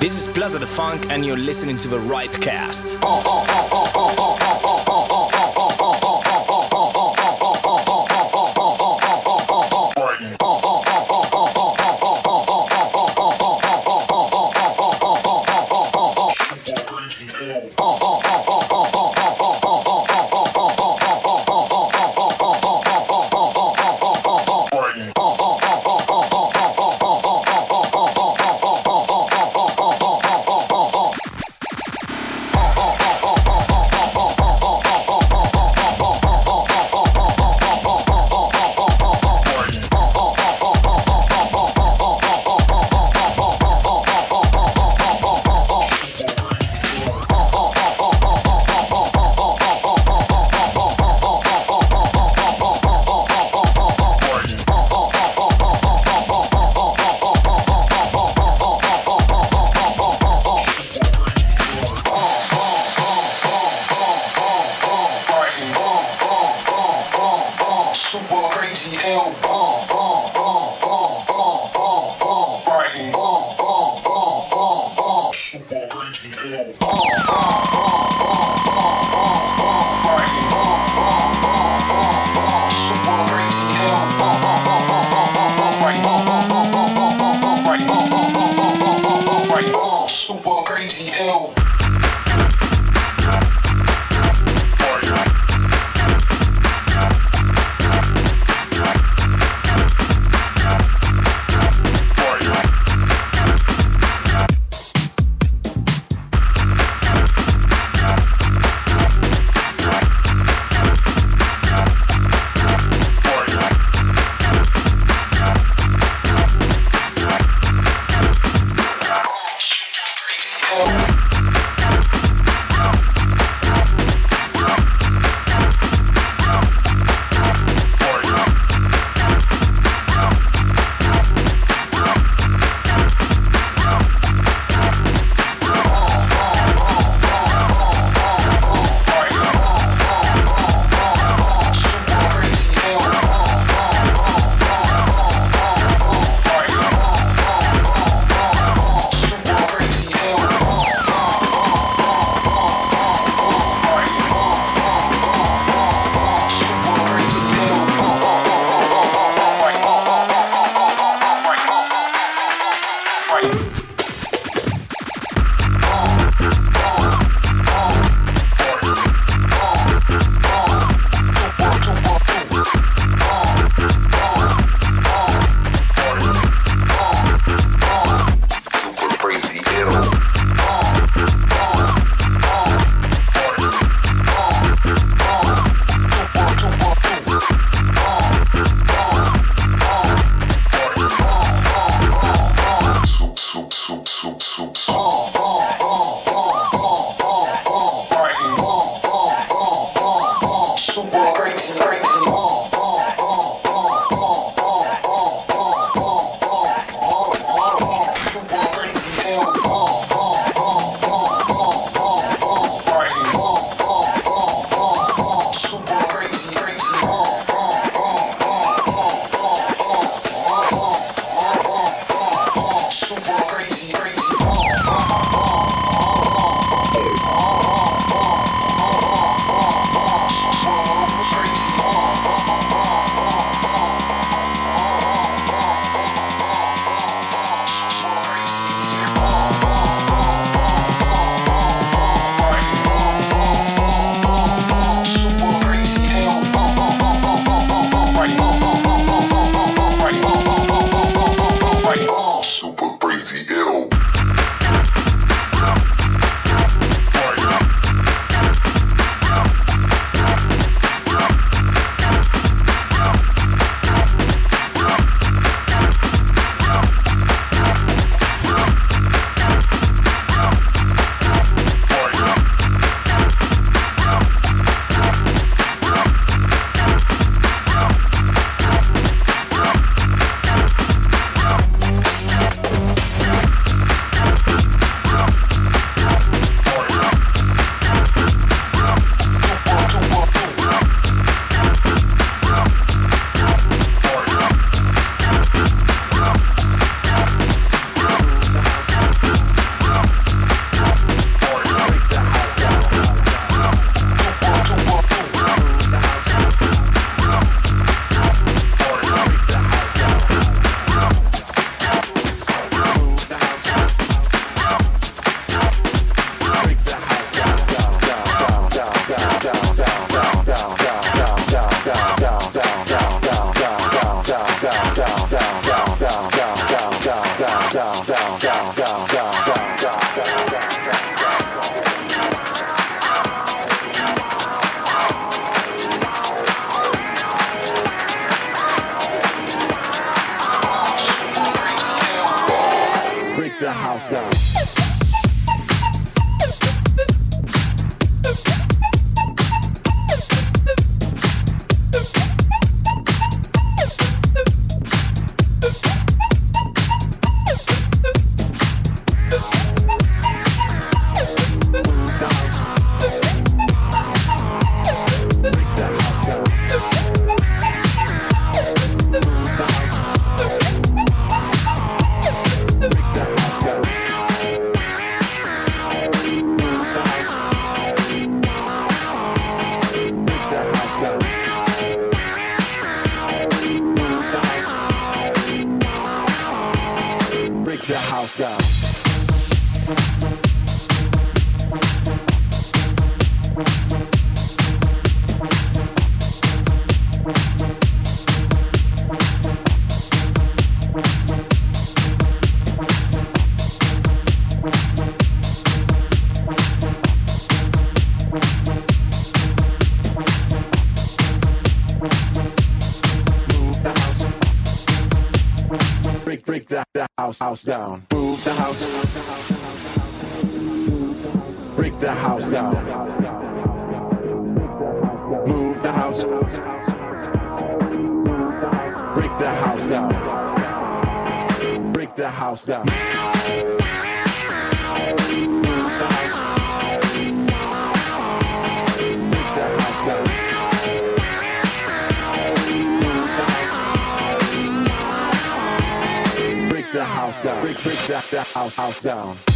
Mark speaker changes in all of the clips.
Speaker 1: This is Plaza de Funk, and you're listening to the Ripe Ripecast.
Speaker 2: Oh, oh, oh, house down. Move the house. Break the house down. Move the house. Break the house down. Break the house down. House down. Break, break that, that house, house down.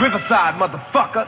Speaker 2: Riverside, motherfucker.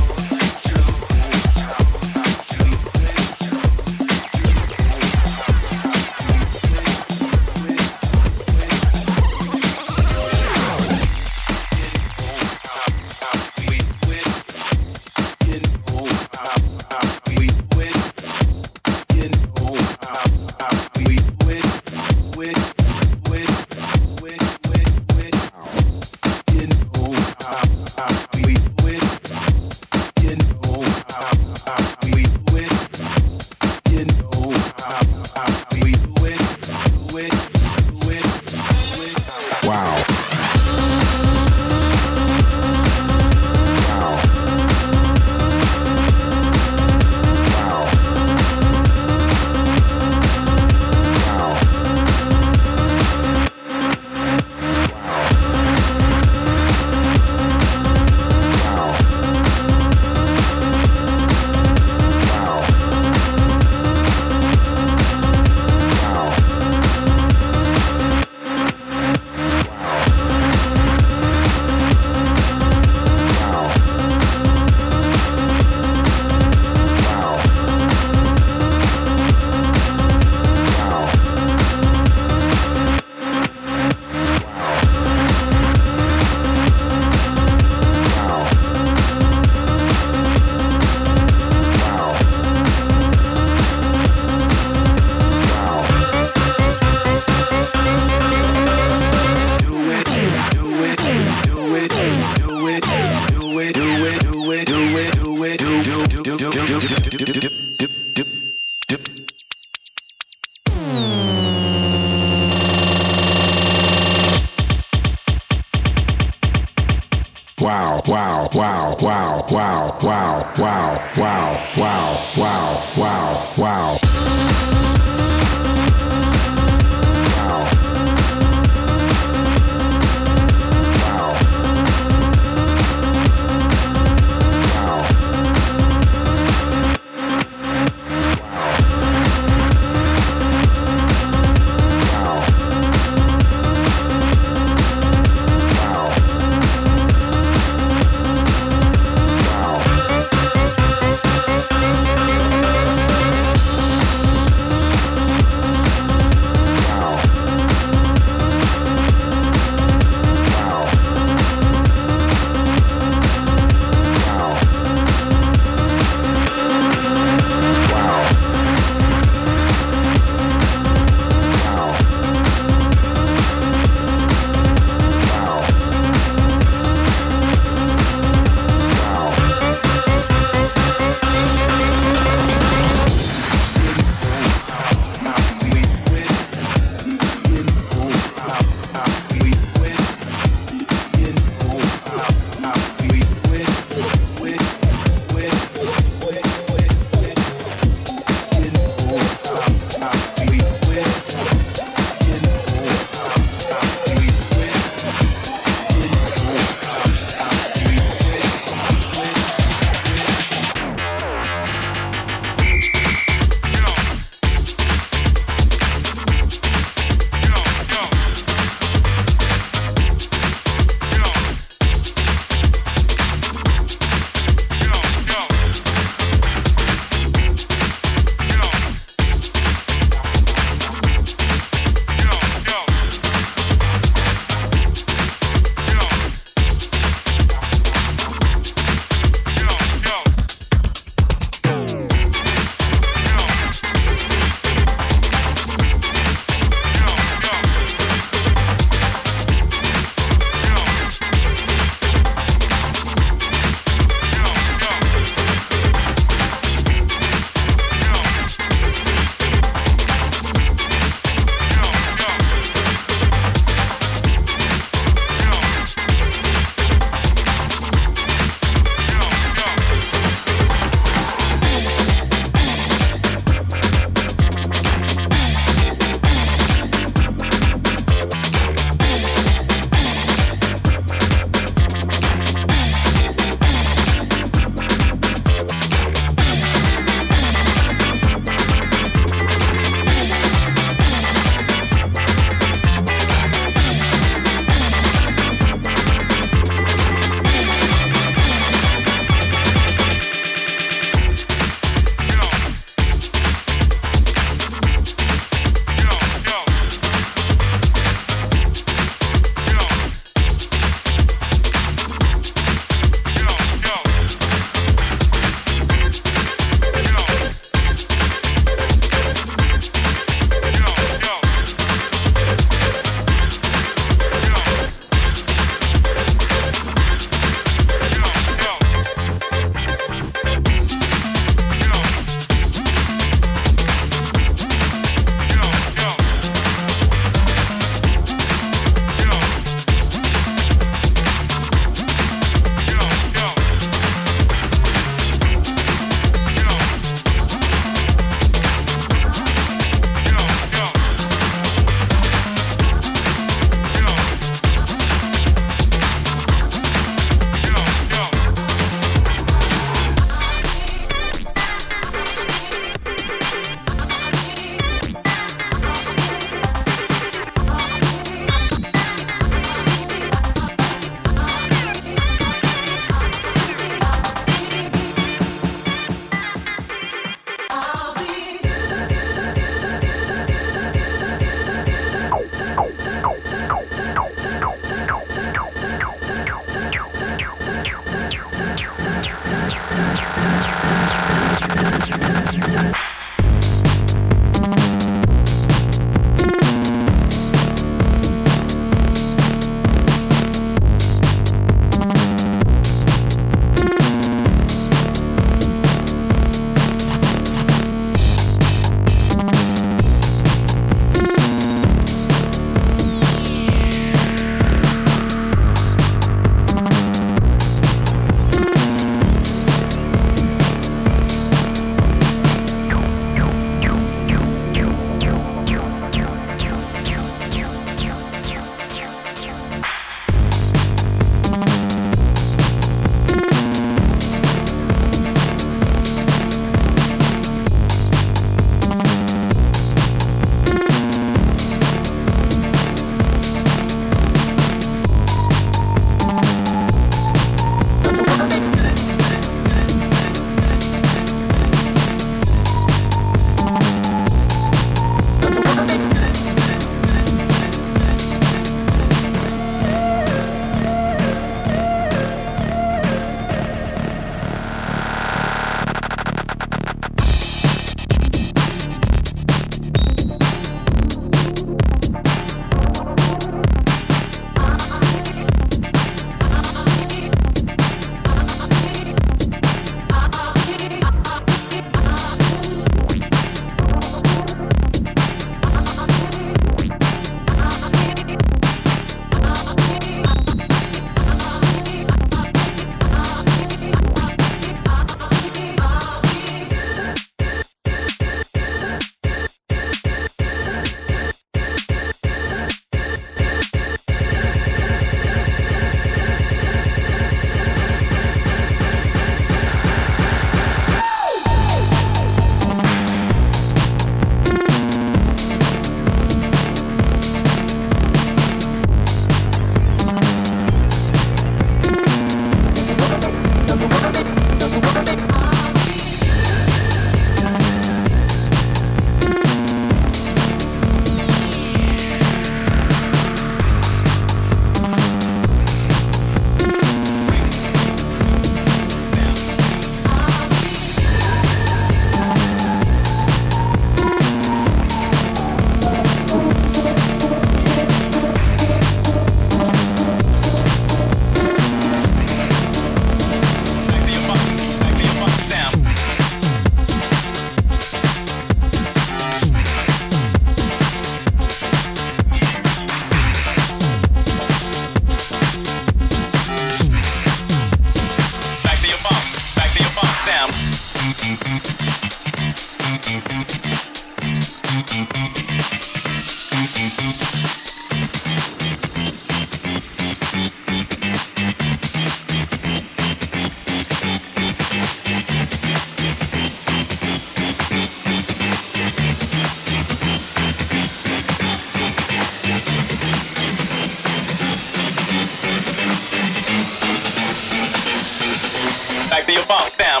Speaker 3: about them.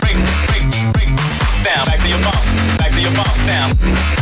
Speaker 3: Bring, bring, bring them back to your mom, back to your mom, them.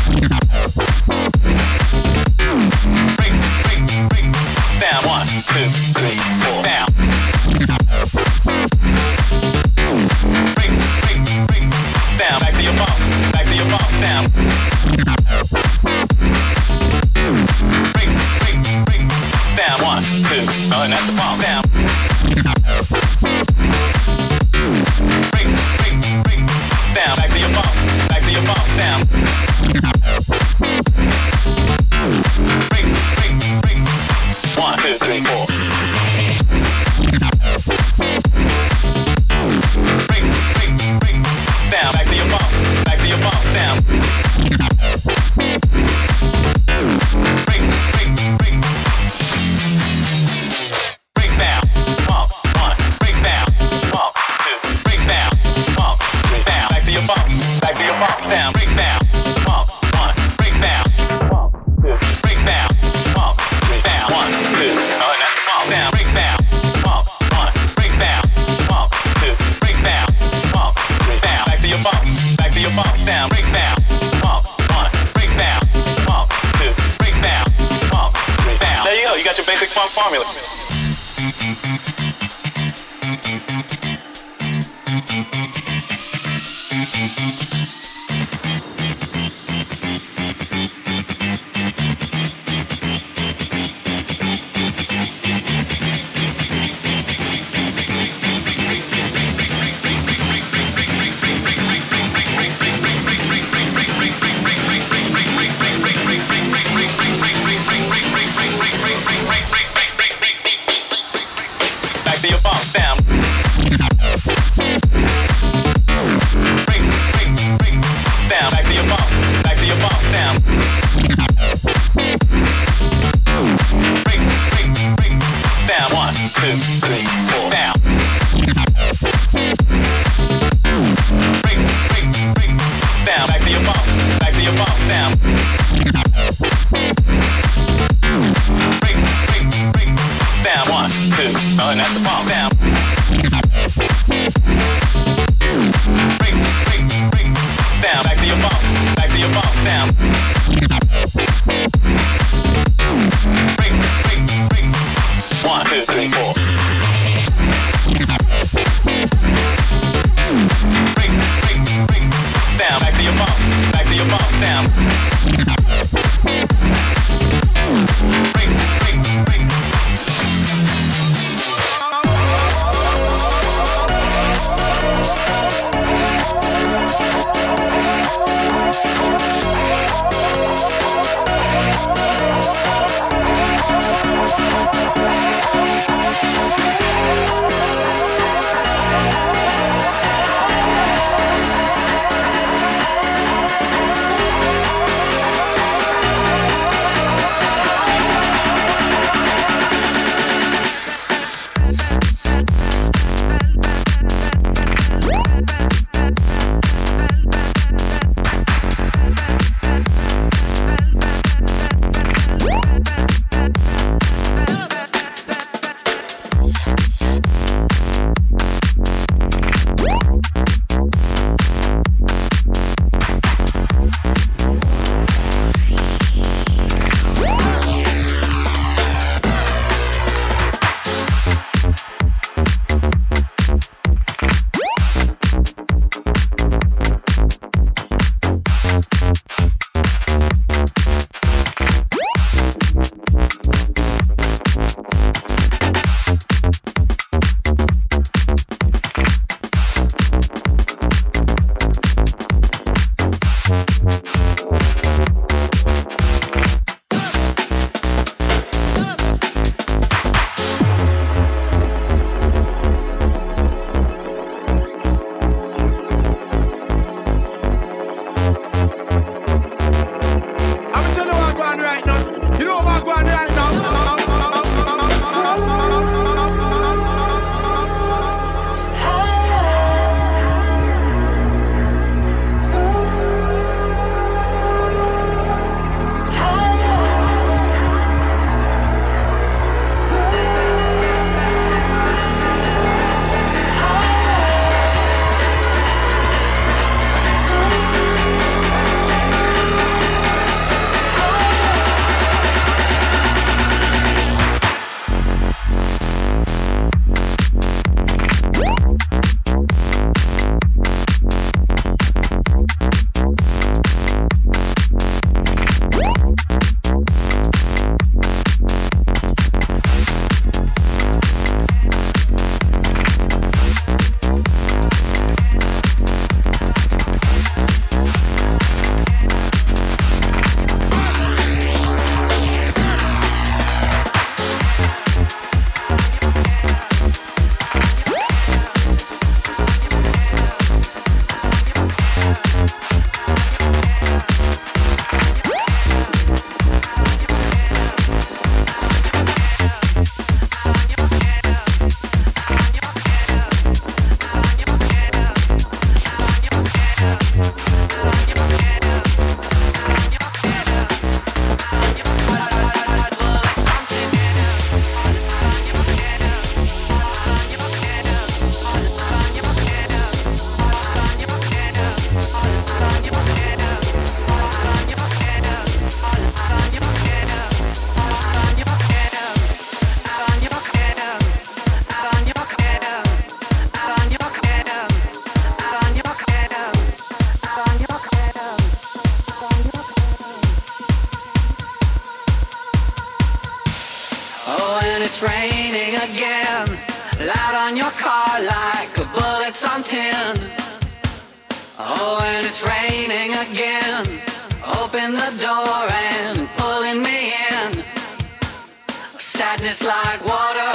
Speaker 3: Sadness like water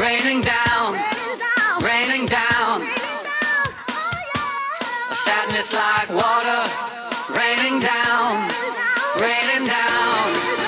Speaker 3: raining down, raining down. Oh, Sadness like water raining down, raining down.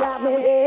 Speaker 4: got
Speaker 5: me.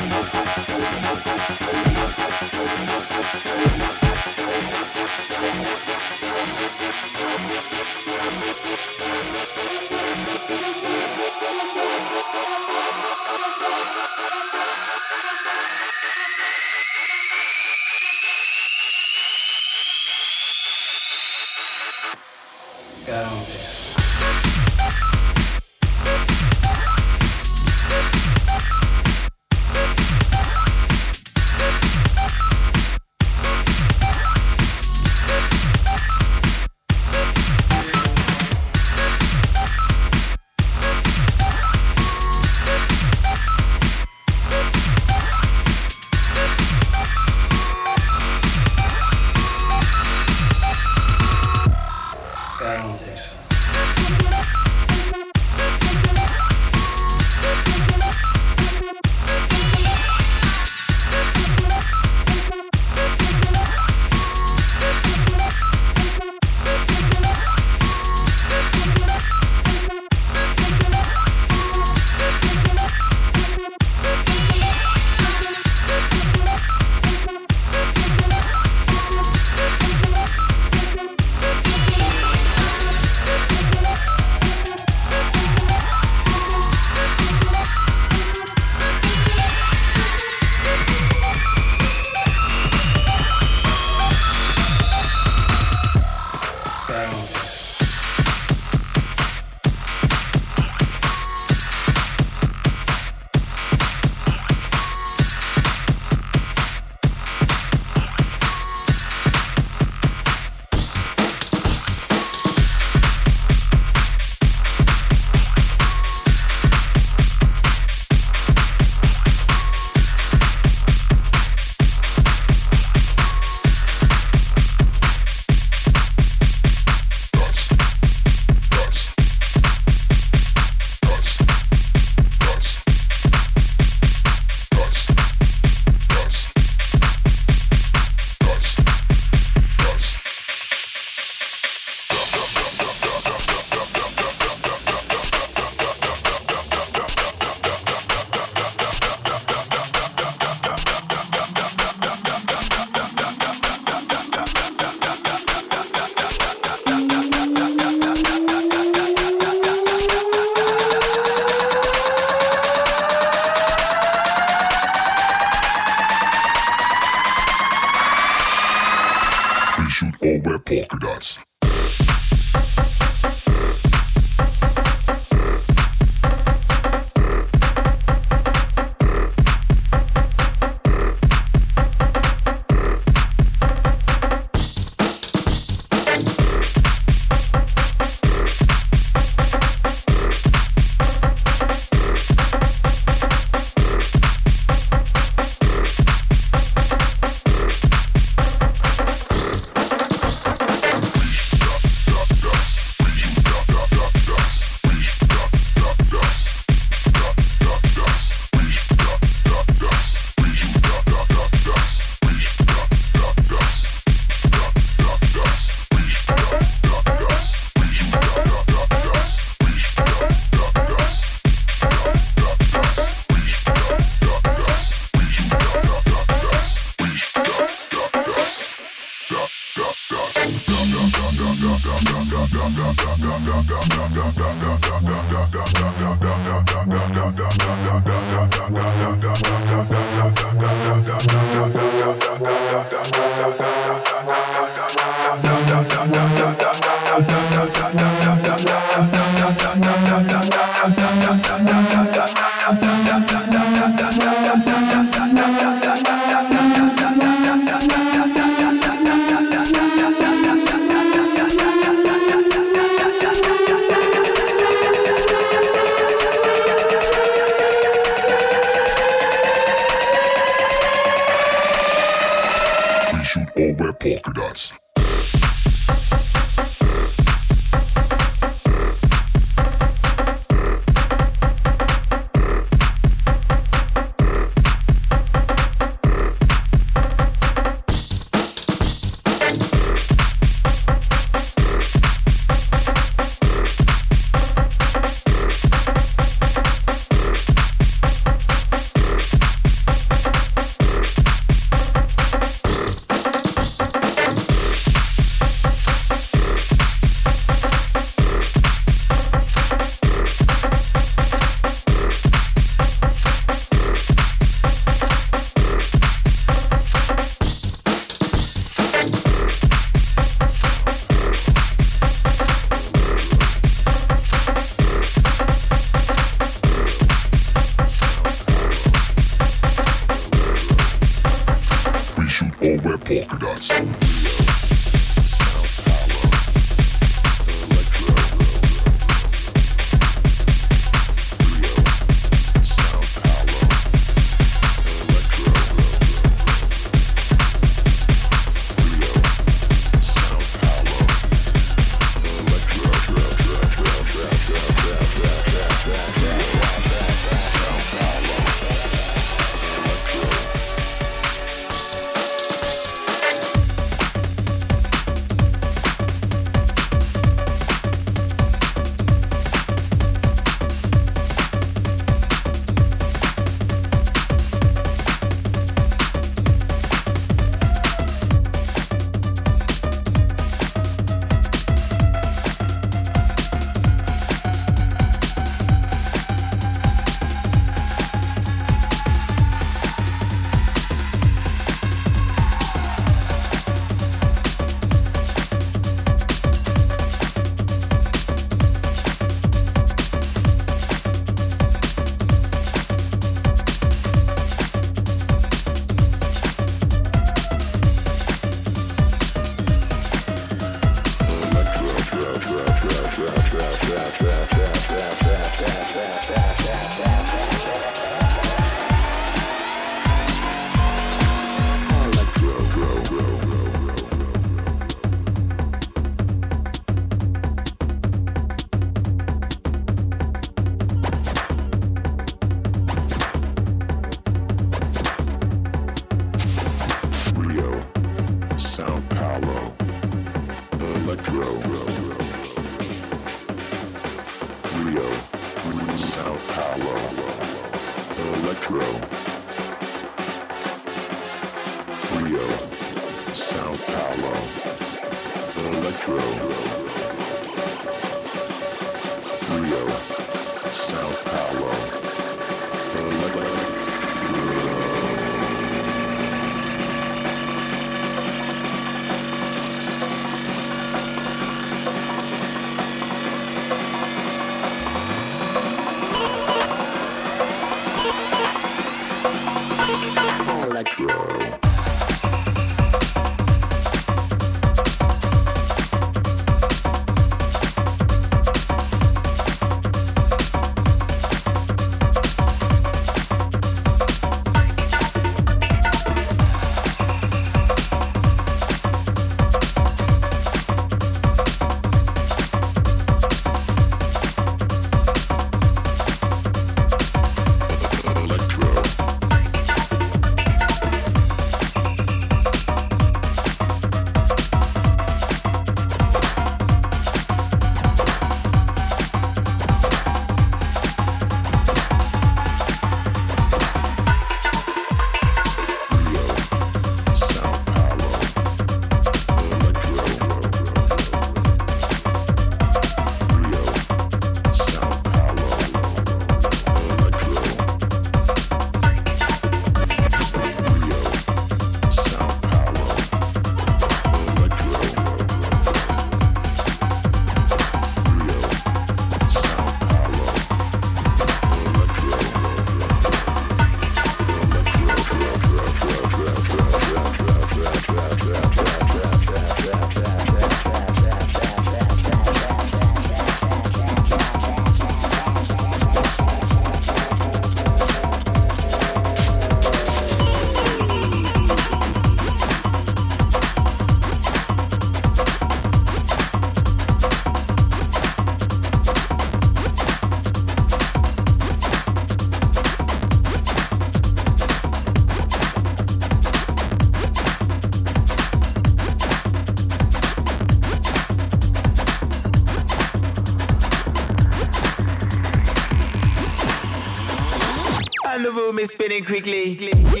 Speaker 5: Spinning quickly.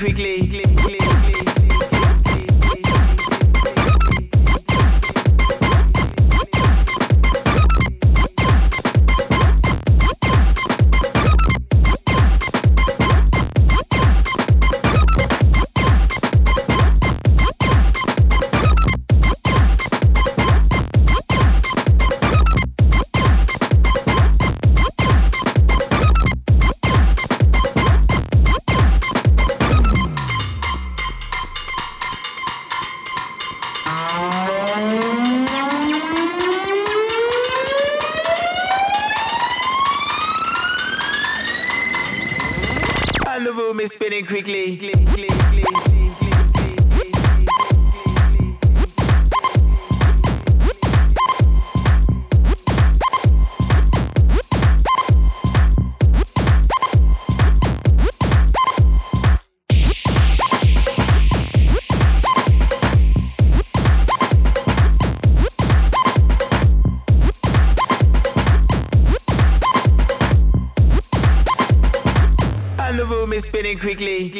Speaker 5: Quickly. And the room is spinning quickly.